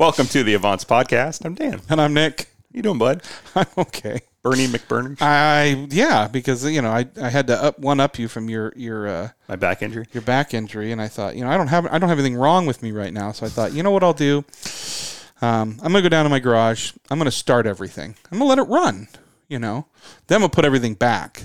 Welcome to the Avance Podcast. I'm Dan. And I'm Nick. How you doing, bud? I'm okay. Bernie McBurners. I yeah, because you know I, I had to up one up you from your your uh, My back injury. your back injury, and I thought you know I don't have I don't have anything wrong with me right now, so I thought you know what I'll do. Um, I'm gonna go down to my garage. I'm gonna start everything. I'm gonna let it run. You know, then we'll put everything back.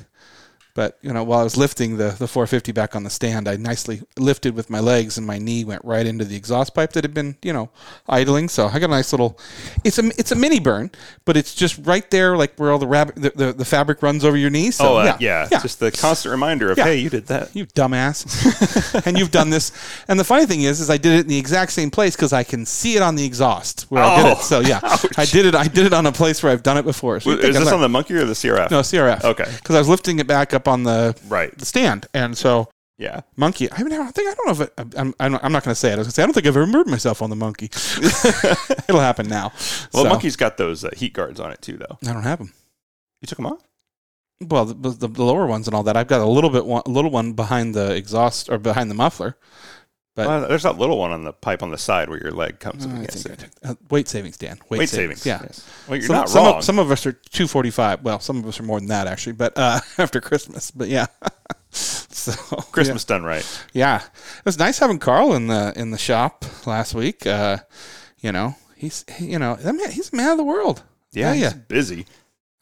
But you know, while I was lifting the the 450 back on the stand, I nicely lifted with my legs, and my knee went right into the exhaust pipe that had been you know idling. So I got a nice little. It's a it's a mini burn, but it's just right there, like where all the rabbit the, the, the fabric runs over your knee. So oh, uh, yeah, yeah, yeah. Just the constant reminder of, Yeah. hey, you did that. You dumbass. and you've done this. And the funny thing is, is I did it in the exact same place because I can see it on the exhaust where I did Oh, it. So yeah, ouch. I did it. I did it on a place where I've done it before. So Is this on the monkey or the CRF? no CRF? Okay. Because I was lifting it back up on the Right. the stand, and so Yeah. monkey. I mean, I don't think I don't know if it, I'm. I'm I'm not going to say it. I was going to say I don't think I've ever hurt myself on the monkey. It'll happen now. Well, So, monkey's got those uh, heat guards on it too, though. I don't have them. You took them off? Well, the, the, the lower ones and all that. I've got a little bit one, a little one behind the exhaust or behind the muffler. But- Well, there's that little one on the pipe on the side where your leg comes up against it. uh, weight savings, Dan. Weight, Weight savings. savings. Yeah. yes. Well, you're some, not some wrong. Of, some of us are 245. Well, some of us are more than that actually, but uh, after Christmas. But yeah. so Christmas done right. Yeah. it was nice having Carl in the in the shop last week. Uh, you know, he's he- you know that man, he's a man of the world. Yeah, yeah. he's busy.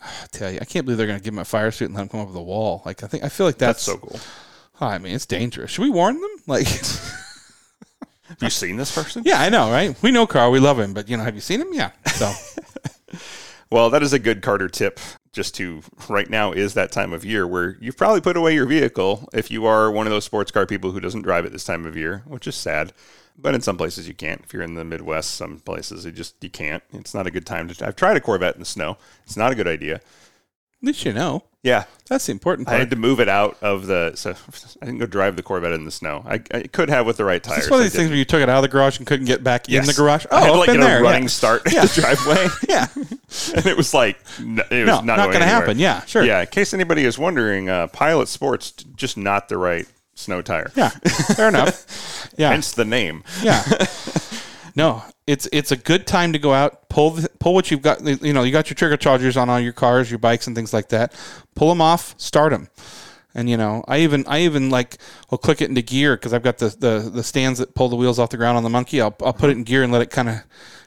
I tell you, I can't believe they're going to give him a fire suit and let him come over the wall. Like I think I feel like that's, That's so cool. Oh, I mean, it's dangerous. Should we warn them? Like, Have you seen this person? yeah, I know, right? We know Carl, we love him, but you know, have you seen him? Yeah. So Well, that is a good Carter tip. Just to right now is that time of year where you've probably put away your vehicle if you are one of those sports car people who doesn't drive it this time of year, which is sad. But in some places you can't. If you're in the Midwest, some places you just you can't. It's not a good time to. I've tried a Corvette in the snow. It's not a good idea. At least you know. Yeah, That's the important I had to move it out of the. So I didn't go drive the Corvette in the snow. I, I could have with the right tires. It's one of these things didn't. you took it out of the garage and couldn't get back in the garage. Oh, I had to I've like been get there. a running yeah. start Yeah. in the driveway, yeah. and it was like n- it was No, not, not, going going to happen. Yeah, sure. Yeah, in case anybody is wondering, uh, Pilot Sports t- just not the right snow tire. Yeah. Fair enough. Yeah. Hence the name. Yeah. No, it's it's a good time to go out, pull the, pull what you've got. You know, you got your trickle chargers on all your cars, your bikes, and things like that. Pull them off, start them, and you know, I even I even like will click it into gear because I've got the, the the stands that pull the wheels off the ground on the monkey. I'll I'll put it in gear and let it kind of,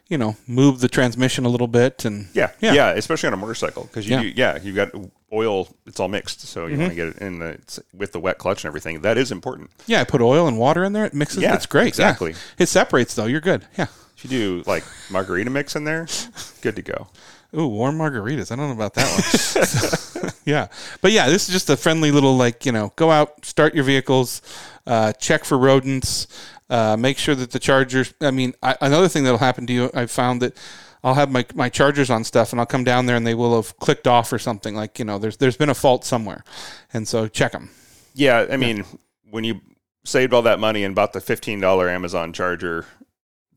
you know, move the transmission a little bit and Yeah, Yeah. yeah, especially on a motorcycle because you, Yeah. yeah. yeah, you've got oil. It's all mixed, so you Mm-hmm. want to get it in the it's, with the wet clutch and everything. That is important. yeah. I put oil and water in there. It mixes. Yeah, it's great. Yeah. exactly. It separates though. You're good. Yeah. If you do like margarita mix in there, good to go. Ooh, warm margaritas. I don't know about that one. yeah. But yeah, this is just a friendly little, like, you know, go out, start your vehicles, uh, check for rodents, uh, make sure that the chargers. I mean, I, another thing that'll happen to you, I've found that I'll have my, my chargers on stuff and I'll come down there and they will have clicked off or something. Like, you know, there's, there's been a fault somewhere. And so check them. Yeah, I mean, when you saved all that money and bought the fifteen dollar Amazon charger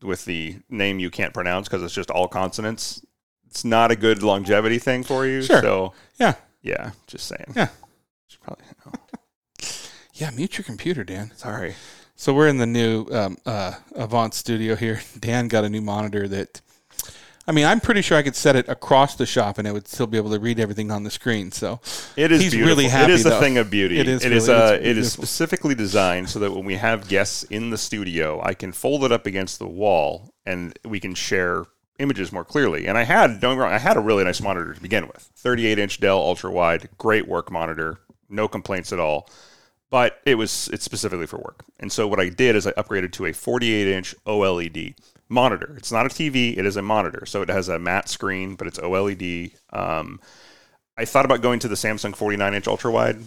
with the name you can't pronounce because it's just all consonants, it's not a good longevity thing for you. Sure. So Yeah. yeah, just saying. Yeah. Should probably. no. Yeah. Mute your computer, Dan. Sorry. So we're in the new um, uh, Avant studio here. Dan got a new monitor that, I mean, I'm pretty sure I could set it across the shop and it would still be able to read everything on the screen. So It is He's beautiful. really happy, It is a thing of beauty. It is It is. really- Uh, it's it is specifically designed so that when we have guests in the studio, I can fold it up against the wall and we can share images more clearly. And I had, don't get me wrong, I had a really nice monitor to begin with. 38 inch Dell ultra wide, great work monitor, no complaints at all. But it was it's specifically for work. And so what I did is I upgraded to a 48 inch OLED monitor. It's not a TV, it is a monitor. So it has a matte screen, but it's OLED. Um, I thought about going to the Samsung 49 inch ultra wide,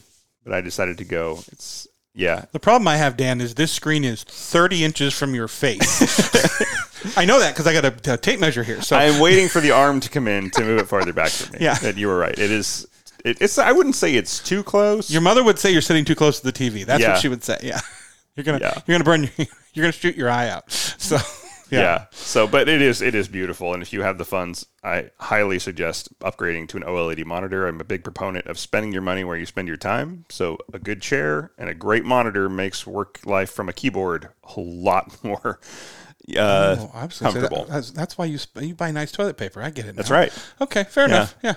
but I decided to go. It's yeah, The problem I have, Dan, is this screen is 30 inches from your face. I know that because I got a, a tape measure here. So I am waiting for the arm to come in to move it farther back from me. Yeah. That you were right. It is. It, it's. I wouldn't say it's too close. your mother would say you're sitting too close to the TV. That's Yeah. what she would say. Yeah, you're gonna Yeah. you're gonna burn your, you're gonna shoot your eye out. So yeah. yeah, So, but it is. It is beautiful, and if you have the funds, I highly suggest upgrading to an OLED monitor. I'm a big proponent of spending your money where you spend your time. So, a good chair and a great monitor makes work life from a keyboard a lot more uh, Oh, gonna that- comfortable. that's, that's why you sp- you buy nice toilet paper. I get it. That's right. Okay, fair Yeah. enough. Yeah,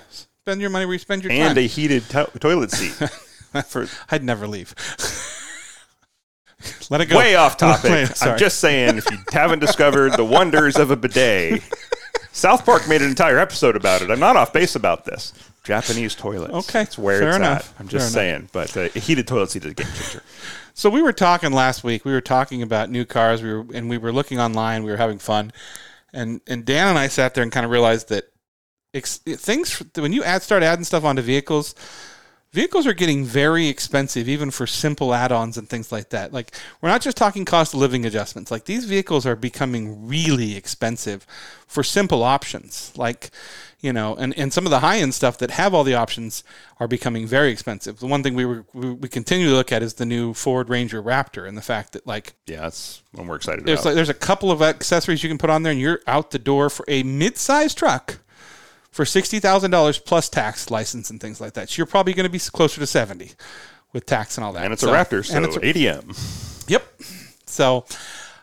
spend your money where you spend your and time. a heated to- toilet seat. For I'd never leave. Let it go. way off topic. I'm just saying, if you haven't discovered the wonders of a bidet, South Park made an entire episode about it. I'm not off base about this. Japanese toilets. Okay, it's where fair it's enough. at. I'm just Fair saying, but uh, a heated toilet seat is a game changer. So we were talking last week. We were talking about new cars. We were and we were looking online. We were having fun, and and Dan and I sat there and kind of realized that ex- things when you add start adding stuff onto vehicles, vehicles are getting very expensive, even for simple add-ons and things like that. Like we're not just talking cost of living adjustments. Like these vehicles are becoming really expensive for simple options. Like you know, and, and some of the high end stuff that have all the options are becoming very expensive. The one thing we were we, we continue to look at is the new Ford Ranger Raptor and the fact that like Yeah, that's what we're excited there's about. like there's a couple of accessories you can put on there and you're out the door for a mid-sized truck for sixty thousand dollars plus tax, license, and things like that. So you're probably going to be closer to seventy with tax and all that. and it's So- a Raptor, so and it's a- ADM. Yep. So,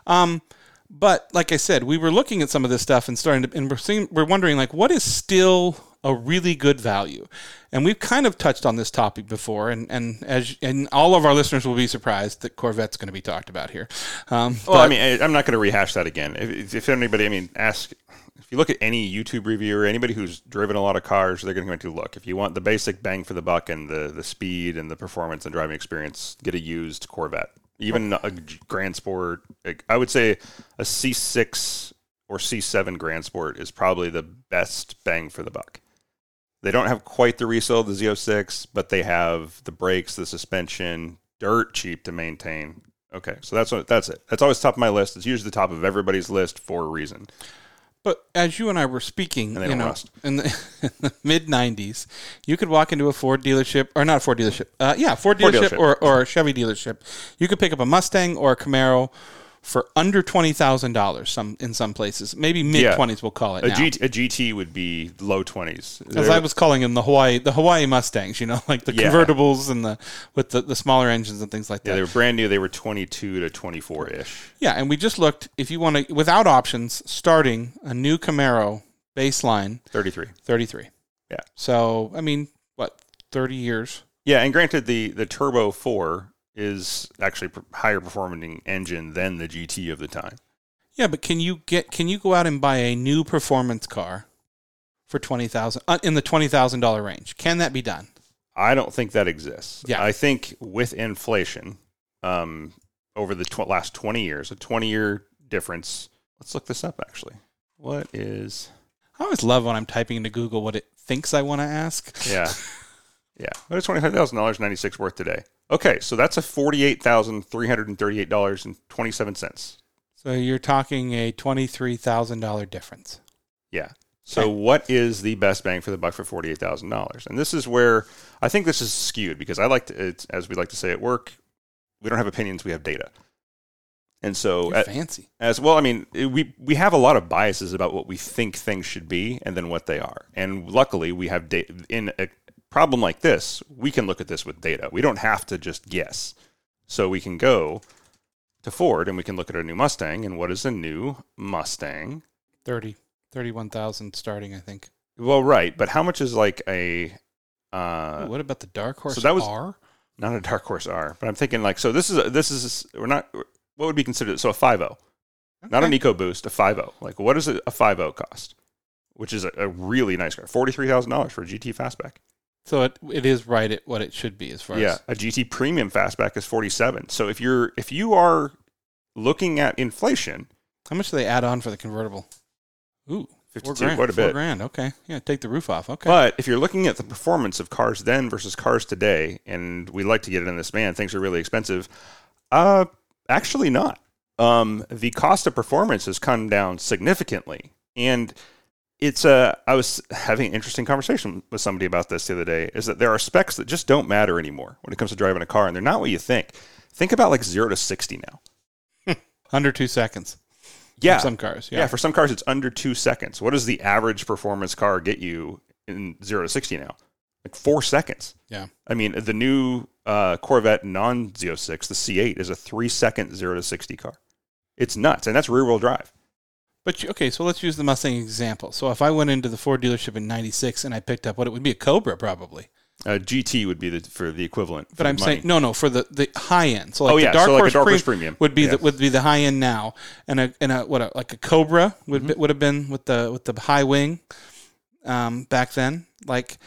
um, but like I said, we were looking at some of this stuff and starting to, and we're seeing, we're wondering like, what is still a really good value? And we've kind of touched on this topic before, and and as and all of our listeners will be surprised that Corvette's going to be talked about here. Um, Well, but- I mean, I, I'm not going to rehash that again. If, if anybody, I mean, ask if you look at any YouTube reviewer, anybody who's driven a lot of cars, they're going to look. If you want the basic bang for the buck and the the speed and the performance and driving experience, get a used Corvette. Even a Grand Sport, I would say a C6 or C7 Grand Sport is probably the best bang for the buck. They don't have quite the resale of the Z06, but they have the brakes, the suspension, dirt cheap to maintain. Okay, so that's what that's it. That's always top of my list. It's usually the top of everybody's list for a reason. But as you and I were speaking, you know, rust. in the, the mid '90s, you could walk into a Ford dealership, or not a Ford dealership, uh, yeah, Ford Ford dealership, dealership. Or, or a Chevy dealership. You could pick up a Mustang or a Camaro for under twenty thousand dollars. Some in some places, maybe mid twenties. We'll call it A, now. G, a GT would be low twenties. As I was calling them the Hawaii, the Hawaii Mustangs, you know, like the Yeah. convertibles and the with the, the smaller engines and things like that. yeah, they were brand new. They were twenty two to twenty four ish. Yeah, and we just looked. If you want to, without options, starting a new Camaro baseline, Thirty three. 33. Yeah. So, I mean, what, 30 years? Yeah, and granted, the the Turbo Four is actually higher performing engine than the GT of the time. Yeah, but can you get can you go out and buy a new performance car for 20,000 uh, in the $20,000 range? Can that be done? I don't think that exists. Yeah. I think with inflation, um, over the tw- last 20 years, a 20 year difference. Let's look this up actually. What is, I always love when I'm typing into Google what it thinks I want to ask. yeah. yeah. What is $25,000.96 worth today? Okay. So that's a $48,338.27. So you're talking a $23,000 difference. Yeah. So Okay. what is the best bang for the buck for forty eight thousand dollars? And this is where I think this is skewed because I like to, it's, as we like to say at work, we don't have opinions, we have data. And so, at- fancy. as well, I mean, we we have a lot of biases about what we think things should be and then what they are. And luckily, we have data. In a problem like this, we can look at this with data. We don't have to just guess. So we can go to Ford and we can look at a new Mustang. And what is a new Mustang? 30 31,000 starting, I think. Well, right, but how much is like a uh, Ooh, what about the Dark Horse so that was- R? not a dark horse R, but I'm thinking like so. This is a, this is we're not what would be considered so a five O, not an Okay. EcoBoost, a five O. Like what does a a five O cost? Which is a, a really nice car, forty three thousand dollars for a GT fastback. So it, it is right at what it should be as far as Yeah, as a GT premium fastback is forty seven. So if you're if you are looking at inflation, how much do they add on for the convertible? Ooh, fifty four two, grand. quite a four bit. grand. Okay, yeah, take the roof off. Okay, But if you're looking at the performance of cars then versus cars today, and we like to get it in this man, things are really expensive. Uh, actually not. Um, the cost of performance has come down significantly, and it's a. I was having an interesting conversation with somebody about this the other day. Is that there are specs that just don't matter anymore when it comes to driving a car, and they're not what you think. Think about like zero to sixty now. under two seconds. Yeah, for some cars. yeah. Yeah, For some cars, it's under two seconds. What does the average performance car get you in zero to sixty now? Like four seconds. Yeah. I mean, the new uh, Corvette non Z06, the C8, is a three second zero to sixty car. It's nuts, and that's rear wheel drive. But you, okay, so let's use the Mustang example. So if I went into the Ford dealership in '96 and I picked up what it would be a Cobra probably, Uh, GT would be the, for the equivalent. for but I'm money. saying no, no, for the, the high end. So like Oh, the Dark so like a Horse, Dark Horse Pre- Premium. would be Yeah. the would be the high end now, and a and a what a, like a Cobra would Mm-hmm. be, would have been with the with the high wing, um, back then. Like,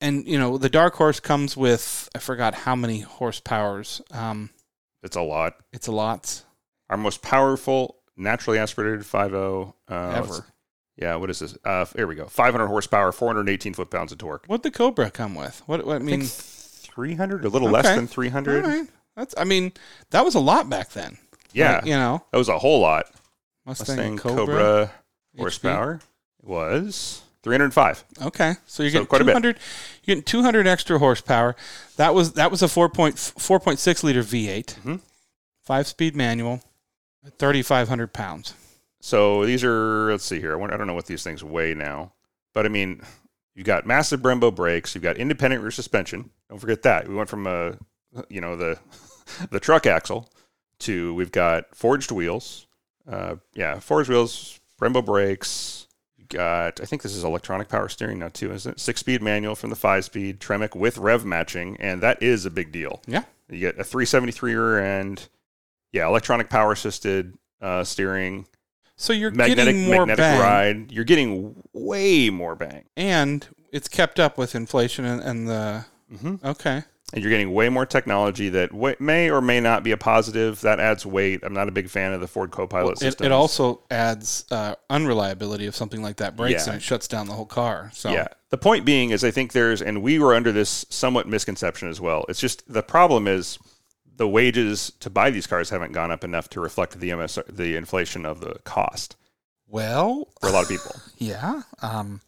and you know the Dark Horse comes with I forgot how many horsepowers. Um, It's a lot. it's a lot Our most powerful naturally aspirated 5.0 uh, ever. Yeah, what is this? Uh, here we go. 500 horsepower, 418 foot pounds of torque. What the Cobra come with? What, what I mean? think 300, a little less than 300. All right. That's I mean that was a lot back then. Yeah, Like, you know that was a whole lot. Mustang, Mustang Cobra, Cobra, horsepower was 305. Okay, so you're So getting quite a bit. 200. You're getting 200 extra horsepower. That was that was a 4.4.6 liter V8, Mhm. five speed manual, 3,500 pounds. So these are, let's see here. I, wonder, I don't know what these things weigh now, but I mean, you've got massive Brembo brakes. You've got independent rear suspension. Don't forget that. We went from a, you know, the the truck axle to we've got forged wheels. Uh, yeah, forged wheels, Brembo brakes. You got, I think this is electronic power steering now too, isn't it? Six speed manual from the five speed Tremec with rev matching, and that is a big deal. Yeah. You get a 373 rear end. Yeah, electronic power assisted uh, steering So you're magnetic getting more magnetic bang, ride. You're getting way more bang, and it's kept up with inflation and, and the mm-hmm. okay. and you're getting way more technology that wa- may or may not be a positive. That adds weight. I'm not a big fan of the Ford Copilot It, system. it also adds uh, unreliability if something like that breaks Yeah. and it shuts down the whole car. So Yeah. The point being is, I think there's, and we were under this somewhat misconception as well. It's just the problem is the wages to buy these cars haven't gone up enough to reflect the MS, the inflation of the cost well, for a lot of people. Yeah. Um,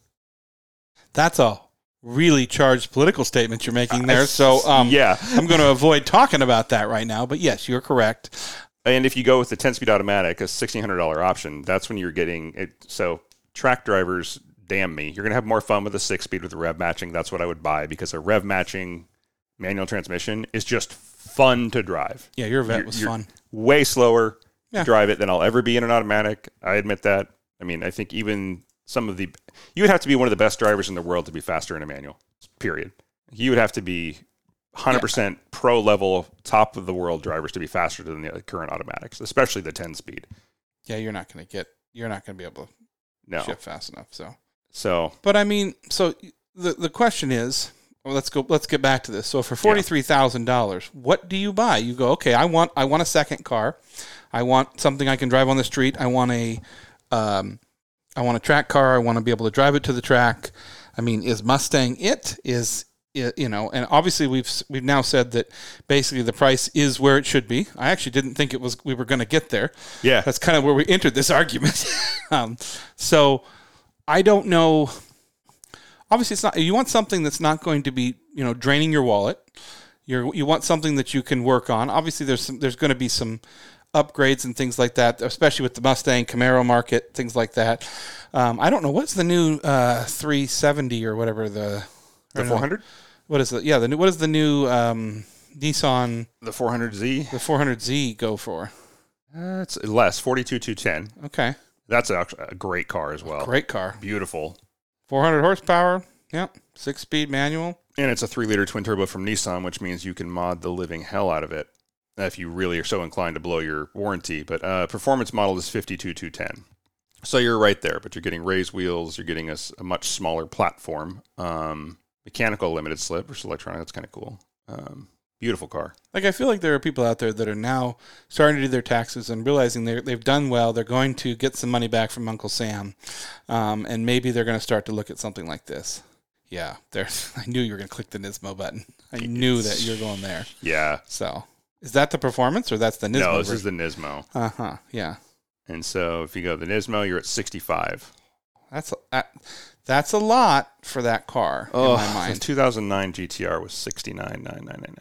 that's a really charged political statement you're making there. So um, yeah. I'm going to avoid talking about that right now. But yes, you're correct. And if you go with the 10 speed automatic, a $1,600 option, that's when you're getting it. So, track drivers, damn me, you're going to have more fun with a six speed with the rev matching. That's what I would buy because a rev matching manual transmission is just fun to drive. Yeah, your vet You're- was you're fun. Way slower Yeah. to drive it than I'll ever be in an automatic. I admit that. I mean, I think even some of the, you would have to be one of the best drivers in the world to be faster in a manual, period. You would have to be 100% pro level, top of the world drivers to be faster than the current automatics, especially the 10 speed. Yeah, you're not going to get. You're not going to be able to No. shift fast enough. So, So, but I mean, so the the question is, well, let's go. Let's get back to this. So, for forty three thousand dollars, what do you buy? You go, okay, I want I want a second car. I want something I can drive on the street. I want a, um, I want a track car. I want to be able to drive it to the track. I mean, is Mustang it? Is you know, and obviously we've we've now said that basically the price is where it should be. I actually didn't think it was we were going to get there yeah. that's kind of where we entered this argument. um, so I don't know. Obviously, it's not. You want something that's not going to be, you know, draining your wallet. You you want something that you can work on. Obviously, there's some, there's going to be some upgrades and things like that, especially with the Mustang Camaro market, things like that. Um, I don't know what's the new uh, 370 or whatever the The or no, 400? What is it? Yeah, the new, what is the new um, Nissan The 400Z? the 400Z go for? Uh, it's less, 42210. Okay, That's a, a great car as well. great car. Beautiful. 400 horsepower. Yep. Six speed manual. And it's a three liter twin turbo from Nissan, which means you can mod the living hell out of it if you really are so inclined to blow your warranty. But uh, performance model is 52210. So you're right there, but you're getting raised wheels. You're getting a much smaller platform. Um, mechanical limited slip versus electronic. That's kind of cool. Um, beautiful car. Like I feel like there are people out there that are now starting to do their taxes and realizing they they've done well. They're going to get some money back from Uncle Sam, um, and maybe they're going to start to look at something like this. Yeah, there. I knew you were going to click the Nismo button. I knew that you're going there. Yeah. So, is that the performance or that's the Nismo? no, this is the Nismo. Uh huh. Yeah, And so if you go the Nismo, you're at 65. that's a, that, that's a lot for that car in my the mind. 2009 GTR was 69,999.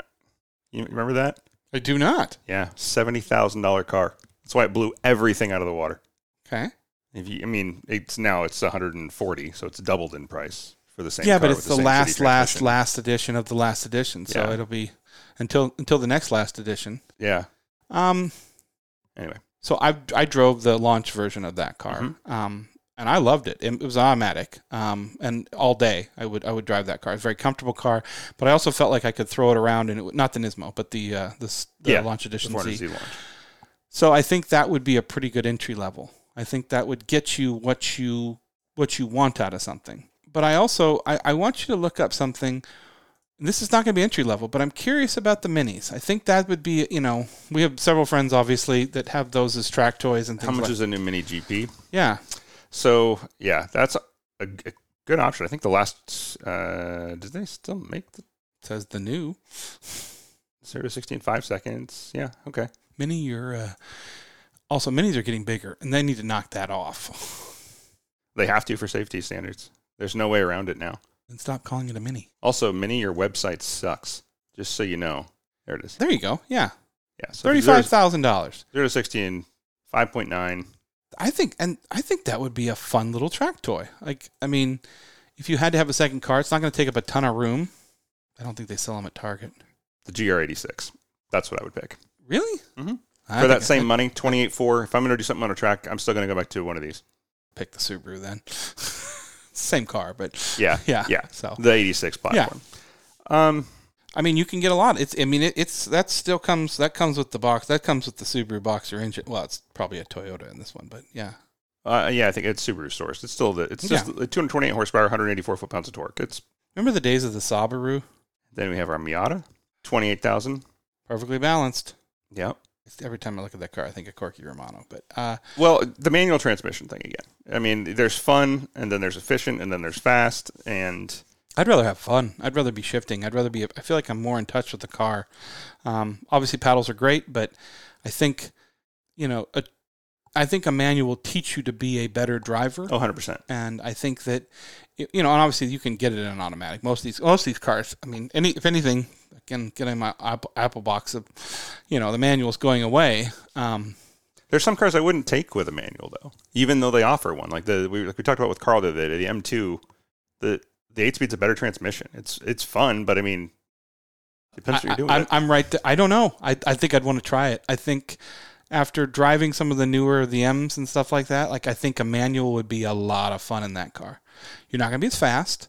You remember that? I do not. Yeah, seventy thousand dollar car. That's why it blew everything out of the water. Okay. If you, I mean, it's now it's one hundred and forty, so it's doubled in price for the same. yeah, but it's the the last, last, last edition of the last edition. So Yeah. it'll be until until the next last edition. Yeah. Um, Anyway, So I I drove the launch version of that car, Mm-hmm. um, and I loved it. It was automatic, um, and all day I would I would drive that car. It's a very comfortable car, but I also felt like I could throw it around, and it, not the Nismo, but the uh, the, the Yeah, launch edition the Z launch. So I think that would be a pretty good entry level. I think that would get you what you what you want out of something. But I also I, I want you to look up something. This is not going to be entry level, but I'm curious about the minis. I think that would be you know we have several friends obviously that have those as track toys and things. How much like, is a new Mini GP? yeah? So yeah, that's a, a good option. I think the last uh, did they still make the Says the new zero to 16 five seconds? Yeah, okay. mini. You're uh, also minis are getting bigger, and they need to knock that off They have to for safety standards. There's no way around it now. and stop calling it a mini. Also, Mini, your website sucks. Just so you know. There it is. There you go. Yeah, Yeah. So thirty zero five to- thousand dollars. zero to 16, 5.9. I think, and I think that would be a fun little track toy. Like, I mean, if you had to have a second car, it's not going to take up a ton of room. I don't think they sell them at Target. The GR86. That's what I would pick. Really? Mhm. For that same I'd money, 28.4. If I'm going to do something on a track, I'm still going to go back to one of these. pick the Subaru then. same car, but Yeah. yeah, Yeah. So, The 86 platform. Um, I mean, you can get a lot. It's, I mean, it, it's that still comes that comes with the box. That comes with the Subaru Boxer engine. Well, it's probably a Toyota in this one, but yeah, uh, yeah, I think it's Subaru sourced. It's still the, it's just Yeah. the 228 horsepower, 184 foot pounds of torque. It's, remember the days of the Subaru? then we have our Miata, 28,000. Perfectly balanced. Yeah. Every time I look at that car, I think of Corky Romano. But uh, Well, the manual transmission thing again. I mean, there's fun, and then there's efficient, and then there's fast, and I'd rather have fun. I'd rather be shifting. I'd rather be. I feel like I'm more in touch with the car. Um, obviously, paddles are great, but I think, you know, a, I think a manual will teach you to be a better driver. oh, 100%. And I think that, you know, and obviously you can get it in an automatic. Most of these, most of these cars. I mean, any if anything, again, getting my Apple, Apple box of, you know, the manual's going away. Um, There's some cars I wouldn't take with a manual though, even though they offer one. Like the we, like we talked about with Carl the other day, the M2, the the eight speed's a better transmission. It's it's fun, but I mean, depends what you're doing. I, am. I'm right. I don't know. I, I think I'd want to try it. I think after driving some of the newer the M's and stuff like that, like I think a manual would be a lot of fun in that car. You're not going to be as fast,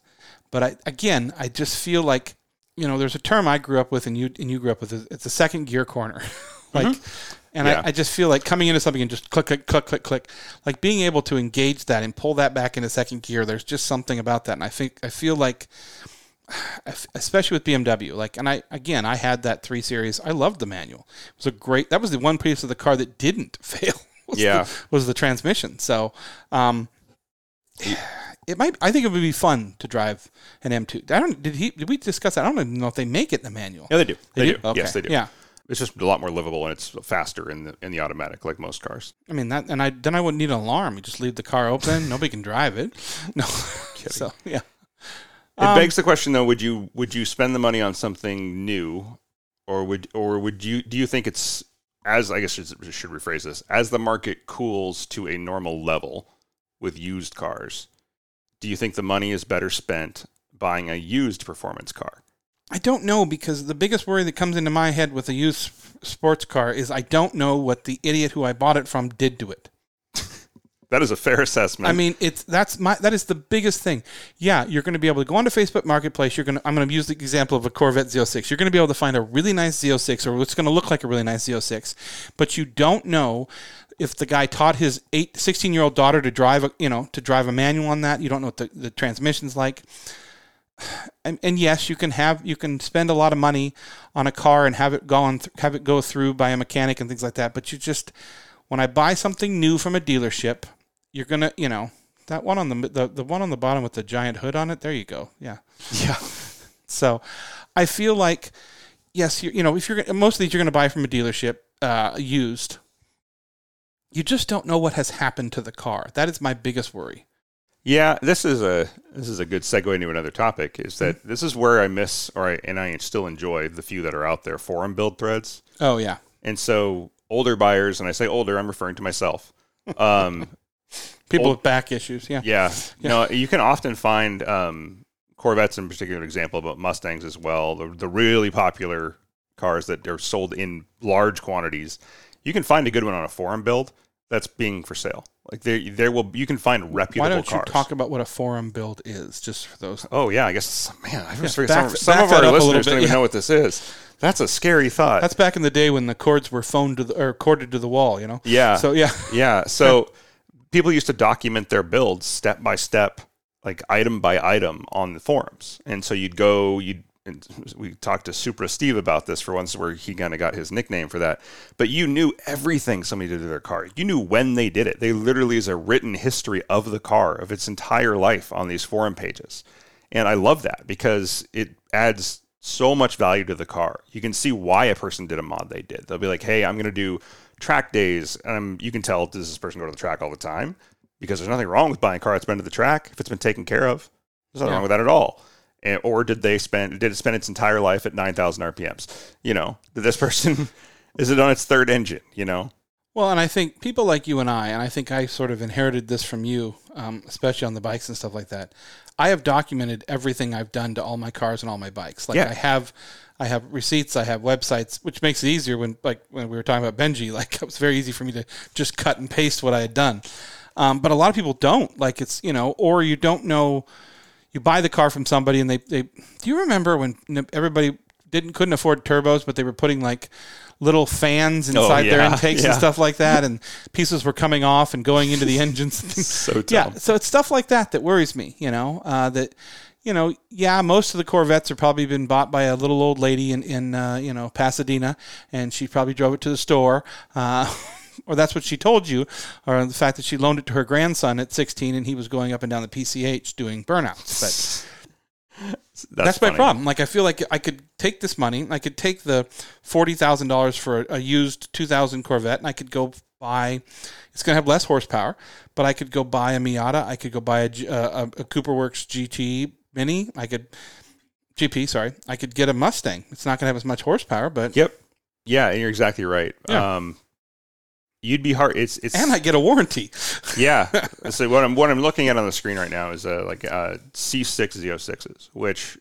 but I again, I just feel like you know, there's a term I grew up with and you and you grew up with. It's a second gear corner, like. Mm-hmm. And Yeah. I, I just feel like coming into something and just click, click, click, click, click, like being able to engage that and pull that back into second gear. There's just something about that, and I think I feel like especially with BMW. Like, and I again, I had that three series. I loved the manual. It was a great. That was the one piece of the car that didn't fail. was Yeah. the, was the transmission. So, um, it might. I think it would be fun to drive an M2. I don't. Did he? Did we discuss that? I don't even know if they make it in the manual. Yeah, they do. They, do. Okay. Yes, they do. Yeah. It's just a lot more livable and it's faster in the in the automatic, like most cars. I mean that, and I then I wouldn't need an alarm. You just leave the car open. Nobody can drive it. No. so yeah. It Um, begs the question though: Would you would you spend the money on something new, or would or would you do you think it's as I guess should rephrase this as the market cools to a normal level with used cars? Do you think the money is better spent buying a used performance car? I don't know because the biggest worry that comes into my head with a used sports car is I don't know what the idiot who I bought it from did to it. That is a fair assessment. I mean, it's that's my that is the biggest thing. Yeah, you're going to be able to go onto Facebook Marketplace. You're going to I'm going to use the example of a Corvette Z06. You're going to be able to find a really nice Z06 or what's going to look like a really nice Z06, but you don't know if the guy taught his eight, 16 year old daughter to drive a you know to drive a manual on that. You don't know what the, the transmission's like. And, and yes, you can have you can spend a lot of money on a car and have it go on th- have it go through by a mechanic and things like that. But you just when I buy something new from a dealership, you're gonna you know that one on the the, the one on the bottom with the giant hood on it. There you go. Yeah. yeah, So I feel like yes, you you know if you're most of these you're going to buy from a dealership uh, used. You just don't know what has happened to the car. That is my biggest worry. yeah. This is a this is a good segue into another topic. Is that this is where I miss, or I and I still enjoy the few that are out there forum build threads. Oh yeah. And so older buyers, and I say older, I'm referring to myself. Um, People Old- with back issues. Yeah. yeah, no, you can often find um, Corvettes in particular example, but Mustangs as well. The, the really popular cars that are sold in large quantities You can find a good one on a forum build that's being for sale. Like there, there will you can find reputable Why don't cars. you talk about what a forum build is, just for those? oh yeah, I guess man, I just Yeah, figured back- some, some of our up a little listeners bit, don't even yeah. know what this is. That's a scary thought. That's back in the day when the cords were phoned to the or corded to the wall. You know. yeah. So yeah, Yeah. So people used to document their builds step by step, like item by item on the forums. And so you'd go, you'd, we talked to Supra Steve about this for once, where he kind of got his nickname for that. But you knew everything somebody did to their car. You knew when they did it. They literally is a written history of the car, of its entire life on these forum pages. And I love that because it adds so much value to the car. You can see why a person did a mod they did. They'll be like, hey, I'm going to do track days. Um, you can tell does this person go to the track all the time because there's nothing wrong with buying a car that's been to the track if it's been taken care of. There's nothing Yeah. wrong with that at all. And, or did they spend did it spend its entire life at 9,000 RPMs? You know, did this person is it on its third engine? You know, Well, and I think people like you and I, and I think I sort of inherited this from you, um, especially on the bikes and stuff like that. I have documented everything I've done to all my cars and all my bikes. Like Yeah. I have, I have receipts, I have websites, which makes it easier when, like when we were talking about Benji. Like it was very easy for me to just cut and paste what I had done. Um, but a lot of people don't. Like it's you know, or you don't know. You buy the car from somebody, and they, they. Do you remember when everybody didn't couldn't afford turbos, but they were putting like little fans inside their Oh, yeah, intakes and stuff like that, and pieces were coming off and going into the engines. So dumb. Yeah, so it's stuff like that that worries me. You know, uh, that you know, yeah, most of the Corvettes are probably been bought by a little old lady in in uh, you know Pasadena, and she probably drove it to the store. Uh, Or that's what she told you, or the fact that she loaned it to her grandson at 16 and he was going up and down the PCH doing burnouts. But that's, my problem. Like I feel like I could take this money, I could take the forty thousand dollars for a, a used two thousand Corvette, and I could go buy. It's going to have less horsepower, but I could go buy a Miata. I could go buy a, a, a Cooper Works GT Mini. I could GP. Sorry, I could get a Mustang. It's not going to have as much horsepower, but Yep. Yeah, and you're exactly right. Yeah. Um, you'd be hard. It's it's and I get a warranty. yeah. so what I'm what I'm looking at on the screen right now is uh, like uh, C6 Z06s, which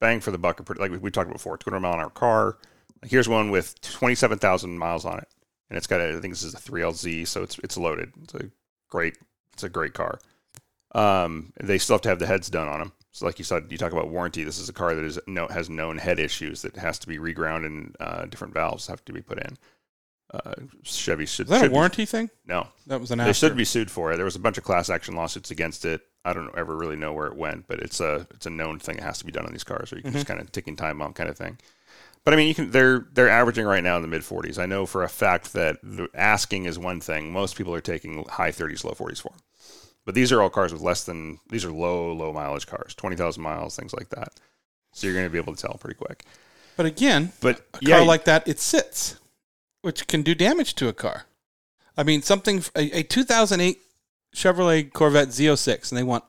bang for the buck are pretty. Like we, talked about before, 200 mile an hour car. Here's one with 27,000 miles on it, and it's got a, I think this is a 3LZ, so it's it's loaded. It's a great it's a great car. Um, they still have to have the heads done on them. So like you said, you talk about warranty. This is a car that is no has known head issues that has to be reground and uh, different valves have to be put in. Uh, Chevy should, Is that a should be- warranty thing? no, That was an they after. should be sued for it. There was a bunch of class action lawsuits against it. I don't ever really know where it went, but it's a it's a known thing It has to be done on these cars, or you can just kind of ticking time bomb kind of thing. But I mean, you can they're they're averaging right now in the mid 40s. I know for a fact that the asking is one thing. Most people are taking high 30s, low 40s for. But these are all cars with less than these are low low mileage cars, 20,000 miles, things like that. So you're going to be able to tell pretty quick. But again, But a yeah, car like that, it sits, which can do damage to a car. I mean, something a, a 2008 Chevrolet Corvette Z06, and they want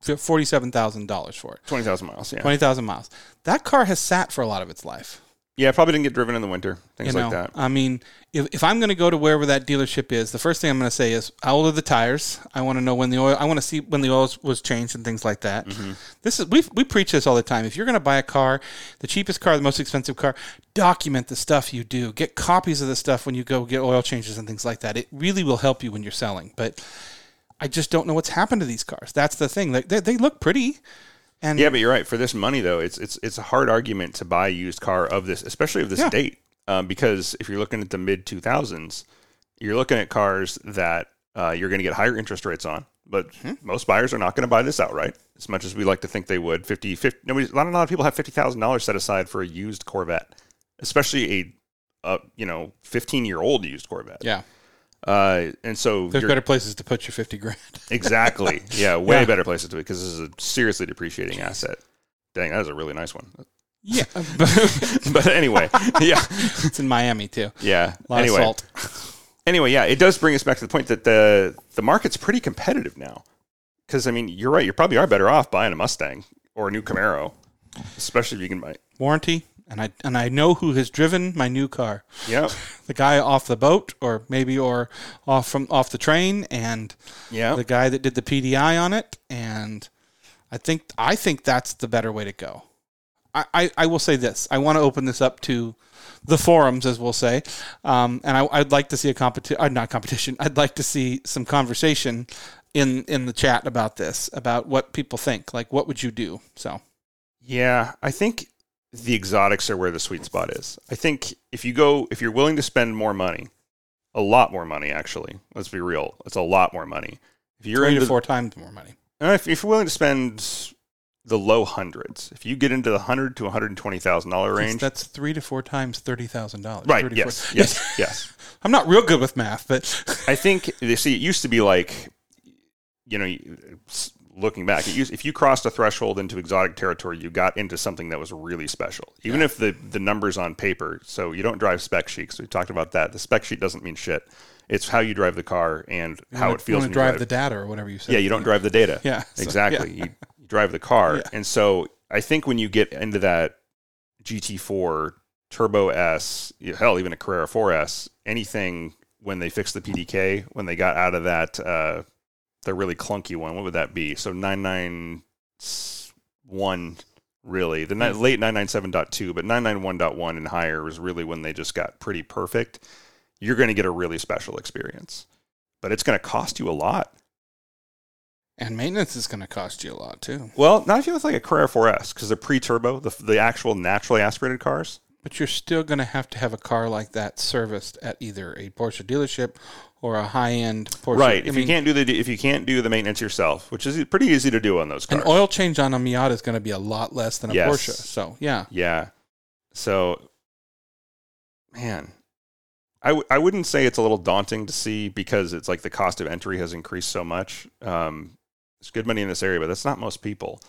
forty-seven thousand dollars for it, 20,000 miles. Yeah, twenty thousand miles. That car has sat for a lot of its life. Yeah, probably didn't get driven in the winter, things you know, like that. I mean, if, if I'm going to go to wherever that dealership is, the first thing I'm going to say is, how old are the tires? I want to know when the oil. I want to see when the oil was changed and things like that. Mm-hmm. This is we we preach this all the time. If you're going to buy a car, the cheapest car, the most expensive car, document the stuff you do. Get copies of the stuff when you go get oil changes and things like that. It really will help you when you're selling. But I just don't know what's happened to these cars. That's the thing. Like they, they look pretty. And Yeah, but you're right. For this money, though, it's it's it's a hard argument to buy a used car of this, especially of this Yeah. date, um, because if you're looking at the mid 2000s, you're looking at cars that uh, you're going to get higher interest rates on. But Hmm. most buyers are not going to buy this outright, as much as we like to think they would. 50, 50 nobody, a lot, a lot of people have fifty thousand dollars set aside for a used Corvette, especially a, uh, you know, fifteen year old used Corvette. yeah, Uh, and so there's better places to put your fifty grand. Exactly. Yeah, way Yeah. better place to because this is a seriously depreciating asset. Dang, that is a really nice one. yeah, but anyway, yeah, it's in Miami too. yeah. Anyway, of salt. anyway, yeah, it does bring us back to the point that the the market's pretty competitive now. Because I mean, you're right. You probably are better off buying a Mustang or a new Camaro, especially if you can buy. warranty, and I and I know who has driven my new car. Yeah, The guy off the boat, or maybe or off from off the train, and yeah. the guy that did the PDI on it. And I think I think that's the better way to go. I, I, I will say this. I want to open this up to the forums, as we'll say, um, and I, I'd like to see a competition. Uh, not competition. I'd like to see some conversation in in the chat about this, about what people think. Like, what would you do? So, Yeah, I think the exotics are where the sweet spot is. I think if you go, if you're willing to spend more money, a lot more money, actually. Let's be real, it's a lot more money. If you're into four times more money. Uh, if, if you're willing to spend the low hundreds, if you get into the hundred to one hundred and twenty thousand dollar range, That's three to four times thirty thousand dollars. right? Yes, yes, yes. I'm not real good with math, but I think they see it used to be like, you know, looking back, it used, if you crossed a threshold into exotic territory, you got into something that was really special. Even if the the numbers on paper, so you don't drive spec sheets. We talked about that. The spec sheet doesn't mean shit. It's how you drive the car and how it feels. You want drive you the data or whatever you said. Yeah, you don't drive the data. Yeah, so- exactly. yeah. You, you drive the car, Yeah. and so I think when you get into that GT4 Turbo S, hell, even a Carrera 4S, anything when they fixed the PDK, when they got out of that, uh, the really clunky one, what would that be? So 991, really, the ni- hmm. late 997.2, but 991.1 and higher was really when they just got pretty perfect. You're going to get a really special experience, but it's going to cost you a lot. And maintenance is going to cost you a lot too. Well, not if you have like a Carrera 4S because they're pre-turbo, the, the actual naturally aspirated cars. But you're still going to have to have a car like that serviced at either a Porsche dealership or a high-end Porsche. right. I if mean, you can't do the if you can't do the maintenance yourself, which is pretty easy to do on those cars. an oil change on a Miata is going to be a lot less than a Yes. Porsche. So yeah, Yeah. So, man, I w- I wouldn't say it's a little daunting to see because it's like the cost of entry has increased so much. Um, there's good money in this area, but that's not most people.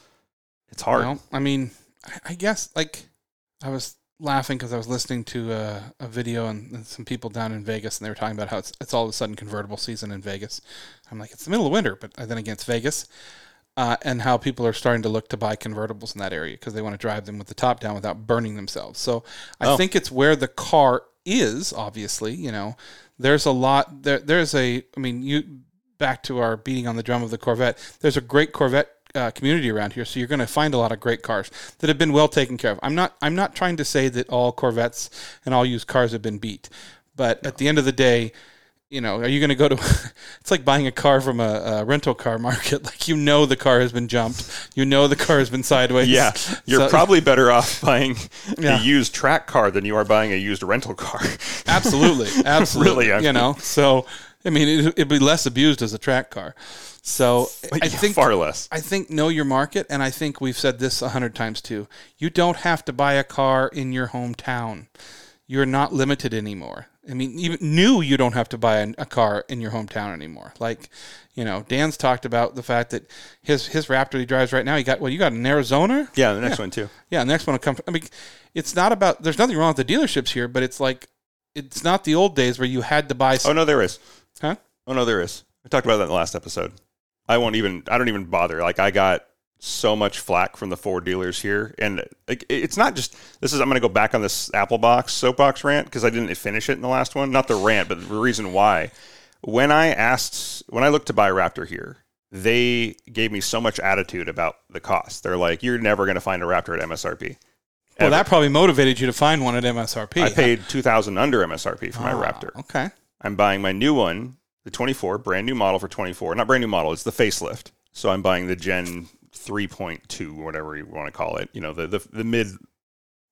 It's hard. Well, I mean, I- I guess like I was laughing because I was listening to a, a video and, and some people down in Vegas, and they were talking about how it's, it's all of a sudden convertible season in Vegas. I'm like, it's the middle of winter, but then again, it's Vegas. Uh, and how people are starting to look to buy convertibles in that area because they want to drive them with the top down without burning themselves. So I Oh. think it's where the car is. Obviously, you know, there's a lot there. There's a, I mean, you back to our beating on the drum of the Corvette. There's a great Corvette uh, community around here, so you're going to find a lot of great cars that have been well taken care of. I'm not, I'm not trying to say that all Corvettes and all used cars have been beat, but at the end of the day, you know, are you going to go to? it's like buying a car from a, a rental car market. Like you know, the car has been jumped. You know, the car has been sideways. Yeah, you're So- probably better off buying Yeah. a used track car than you are buying a used rental car. absolutely, absolutely. Really, I you know, so I mean, it, it'd be less abused as a track car. So I Yeah, think far less. I think know your market, and I think we've said this a hundred times too. You don't have to buy a car in your hometown. You're not limited anymore. I mean, even new, you don't have to buy a, a car in your hometown anymore. Like, you know, Dan's talked about the fact that his his Raptor he drives right now. He got well, you got an Arizona. Yeah, the next one too. Yeah, the next one will come. I mean, it's not about. There's nothing wrong with the dealerships here, but it's like, it's not the old days where you had to buy. Oh no, there is. Huh? Oh no, there is. We talked about that in the last episode. I won't even. I don't even bother. Like I got so much flack from the Ford dealers here, and like, it's not just. This is. I'm going to go back on this Apple box soapbox rant because I didn't finish it in the last one. Not the rant, but the reason why. When I asked, when I looked to buy a Raptor here, they gave me so much attitude about the cost. They're like, "You're never going to find a Raptor at MSRP." well, Ever. that probably motivated you to find one at MSRP. I paid two thousand under MSRP for my Ah, Raptor. Okay. I'm buying my new one, the 24, brand new model for 24. Not brand new model, it's the facelift. So I'm buying the Gen 3.2, whatever you want to call it. You know, the the, the mid